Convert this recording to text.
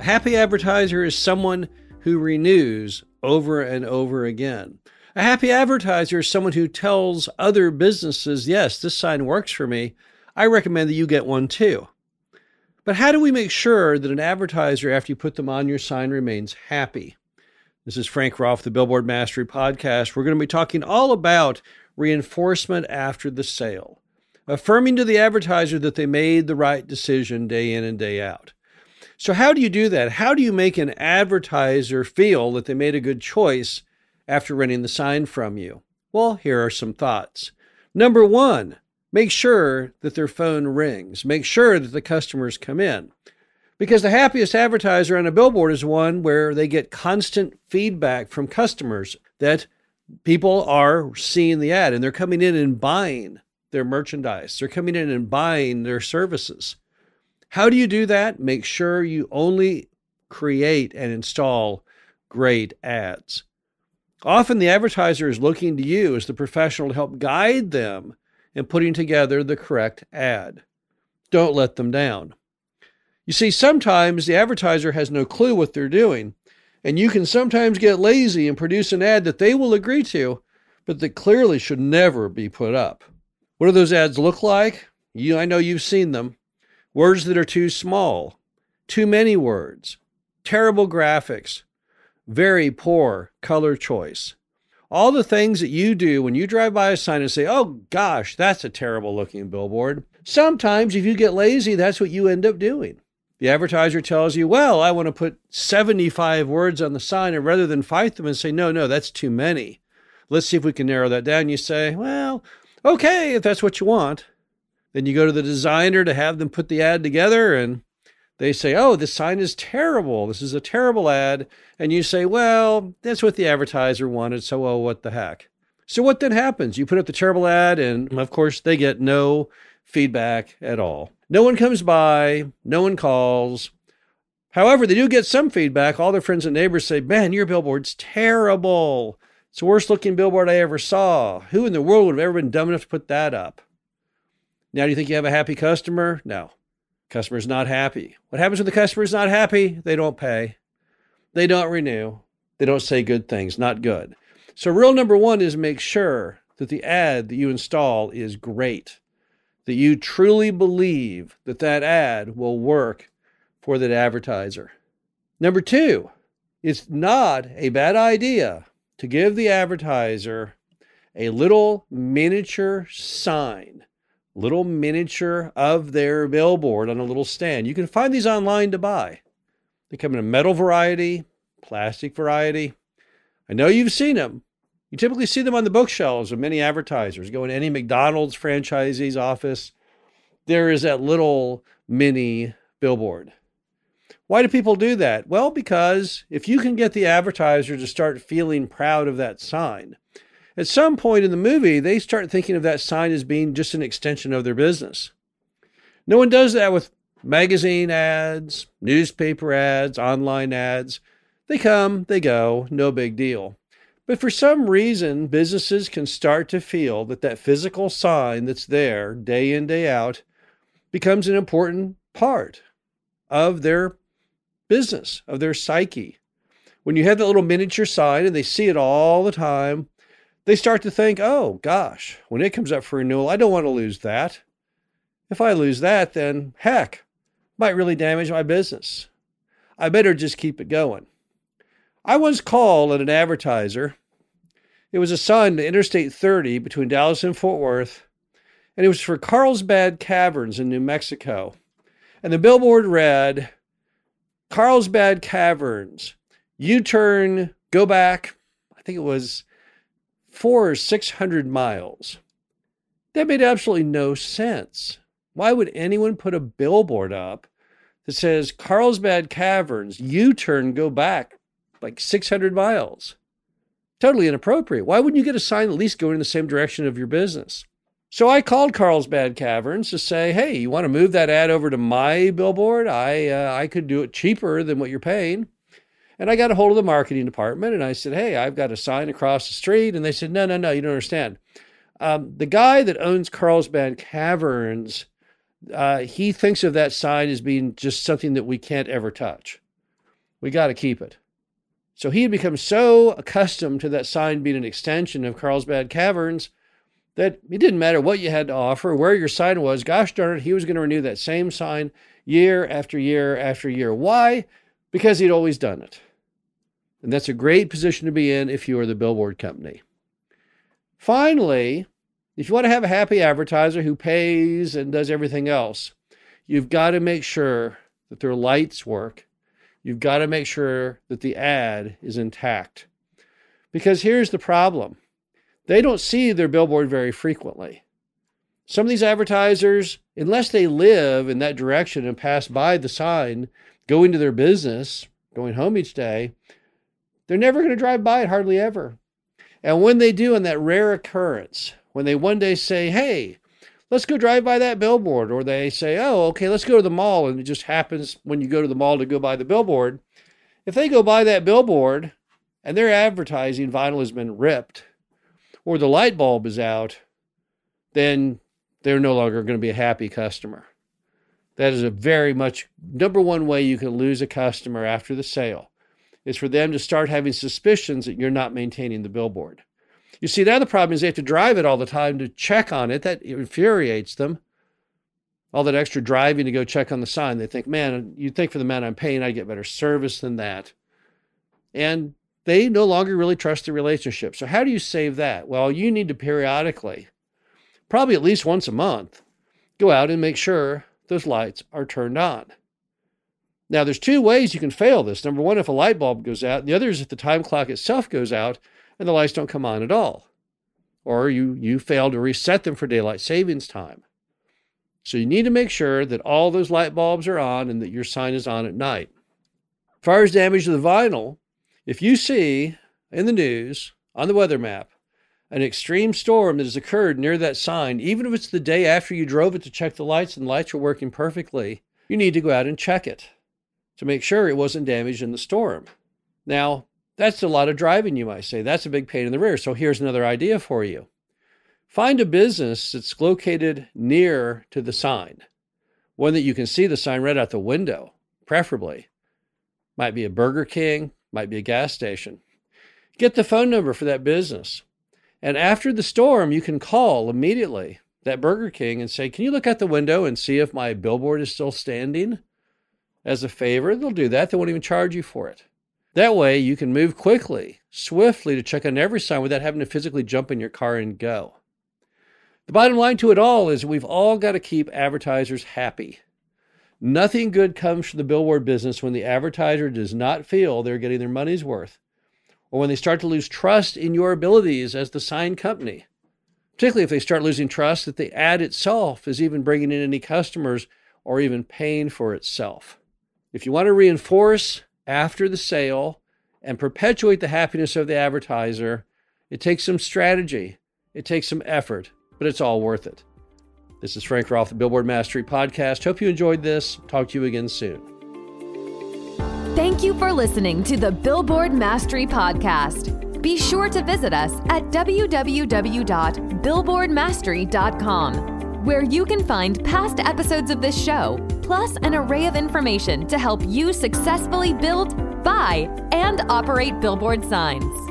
A happy advertiser is someone who renews over and over again. A happy advertiser is someone who tells other businesses, yes, this sign works for me. I recommend that you get one too. But how do we make sure that an advertiser, after you put them on your sign, remains happy? This is Frank Rolfe, the Billboard Mastery Podcast. We're going to be talking all about reinforcement after the sale, affirming to the advertiser that they made the right decision day in and day out. So, how do you do that? How do you make an advertiser feel that they made a good choice after renting the sign from you? Well, here are some thoughts. Number one, make sure that their phone rings. Make sure that the customers come in. Because the happiest advertiser on a billboard is one where they get constant feedback from customers that people are seeing the ad and they're coming in and buying their merchandise. They're coming in and buying their services. How do you do that? Make sure you only create and install great ads. Often the advertiser is looking to you as the professional to help guide them in putting together the correct ad. Don't let them down. You see, sometimes the advertiser has no clue what they're doing, and you can sometimes get lazy and produce an ad that they will agree to, but that clearly should never be put up. What do those ads look like? You, I know you've seen them words that are too small, too many words, terrible graphics, very poor color choice. All the things that you do when you drive by a sign and say, oh gosh, that's a terrible looking billboard. Sometimes, if you get lazy, that's what you end up doing. The advertiser tells you, well, I want to put 75 words on the sign, and rather than fight them and say, no, no, that's too many. Let's see if we can narrow that down. You say, well, okay, if that's what you want. Then you go to the designer to have them put the ad together and they say, oh, this sign is terrible. This is a terrible ad. And you say, well, that's what the advertiser wanted. So, oh, what the heck? So, what then happens? You put up the terrible ad, and of course, they get no feedback at all. No one comes by, no one calls. However, they do get some feedback. All their friends and neighbors say, man, your billboard's terrible. It's the worst looking billboard I ever saw. Who in the world would have ever been dumb enough to put that up? Now, do you think you have a happy customer? No. Customer's not happy. What happens when the customer's not happy? They don't pay. They don't renew. They don't say good things. Not good. So, rule number one is make sure that the ad that you install is great, that you truly believe that that ad will work for that advertiser. Number two, it's not a bad idea to give the advertiser a little miniature sign little miniature of their billboard on a little stand. You can find these online to buy. They come in a metal variety, plastic variety. I know you've seen them. You typically see them on the bookshelves of many advertisers. Go in any McDonald's franchisee's office, there is that little mini billboard. Why do people do that? Well, because if you can get the advertiser to start feeling proud of that sign, at some point in the movie, they start thinking of that sign as being just an extension of their business. No one does that with magazine ads, newspaper ads, online ads. They come, they go, no big deal. But for some reason, businesses can start to feel that that physical sign that's there day in, day out becomes an important part of their business, of their psyche. When you have that little miniature sign and they see it all the time, they start to think, oh gosh, when it comes up for renewal, I don't want to lose that. If I lose that, then heck, might really damage my business. I better just keep it going. I once called at an advertiser. It was assigned to Interstate 30 between Dallas and Fort Worth, and it was for Carlsbad Caverns in New Mexico. And the billboard read, Carlsbad Caverns, U turn, go back. I think it was four or six hundred miles. That made absolutely no sense. Why would anyone put a billboard up that says Carlsbad Caverns, U turn, go back like 600 miles. Totally inappropriate. Why wouldn't you get a sign at least going in the same direction of your business? So I called Carlsbad Caverns to say, hey, you want to move that ad over to my billboard? I, uh, I could do it cheaper than what you're paying. And I got a hold of the marketing department and I said, hey, I've got a sign across the street. And they said, no, no, no, you don't understand. Um, the guy that owns Carlsbad Caverns, uh, he thinks of that sign as being just something that we can't ever touch. We got to keep it. So he had become so accustomed to that sign being an extension of Carlsbad Caverns that it didn't matter what you had to offer, where your sign was. Gosh darn it, he was going to renew that same sign year after year after year. Why? Because he'd always done it. And that's a great position to be in if you are the billboard company. Finally, if you want to have a happy advertiser who pays and does everything else, you've got to make sure that their lights work. You've got to make sure that the ad is intact. Because here's the problem they don't see their billboard very frequently. Some of these advertisers, unless they live in that direction and pass by the sign, going to their business, going home each day, they're never going to drive by it hardly ever. And when they do, in that rare occurrence, when they one day say, hey, let's go drive by that billboard, or they say, oh, okay, let's go to the mall, and it just happens when you go to the mall to go by the billboard. If they go by that billboard and their advertising vinyl has been ripped, or the light bulb is out, then they're no longer going to be a happy customer. That is a very much number one way you can lose a customer after the sale is for them to start having suspicions that you're not maintaining the billboard. You see, now the problem is they have to drive it all the time to check on it. That infuriates them. All that extra driving to go check on the sign. They think, man, you'd think for the man I'm paying, I'd get better service than that. And they no longer really trust the relationship. So, how do you save that? Well, you need to periodically, probably at least once a month, go out and make sure those lights are turned on. Now, there's two ways you can fail this. Number one, if a light bulb goes out, and the other is if the time clock itself goes out and the lights don't come on at all. Or you, you fail to reset them for daylight savings time. So you need to make sure that all those light bulbs are on and that your sign is on at night. As far as damage to the vinyl, if you see in the news, on the weather map, an extreme storm that has occurred near that sign, even if it's the day after you drove it to check the lights and the lights are working perfectly, you need to go out and check it to make sure it wasn't damaged in the storm. Now, that's a lot of driving, you might say. That's a big pain in the rear. So here's another idea for you find a business that's located near to the sign, one that you can see the sign right out the window, preferably. Might be a Burger King, might be a gas station. Get the phone number for that business. And after the storm, you can call immediately that Burger King and say, Can you look out the window and see if my billboard is still standing? As a favor, they'll do that. They won't even charge you for it. That way, you can move quickly, swiftly to check on every sign without having to physically jump in your car and go. The bottom line to it all is we've all got to keep advertisers happy. Nothing good comes from the billboard business when the advertiser does not feel they're getting their money's worth, or when they start to lose trust in your abilities as the sign company. Particularly if they start losing trust that the ad itself is even bringing in any customers or even paying for itself. If you want to reinforce after the sale and perpetuate the happiness of the advertiser, it takes some strategy, it takes some effort, but it's all worth it. This is Frank Rolfe, the Billboard Mastery Podcast. Hope you enjoyed this. Talk to you again soon. Thank you for listening to the Billboard Mastery Podcast. Be sure to visit us at www.billboardmastery.com where you can find past episodes of this show, plus an array of information to help you successfully build, buy, and operate billboard signs.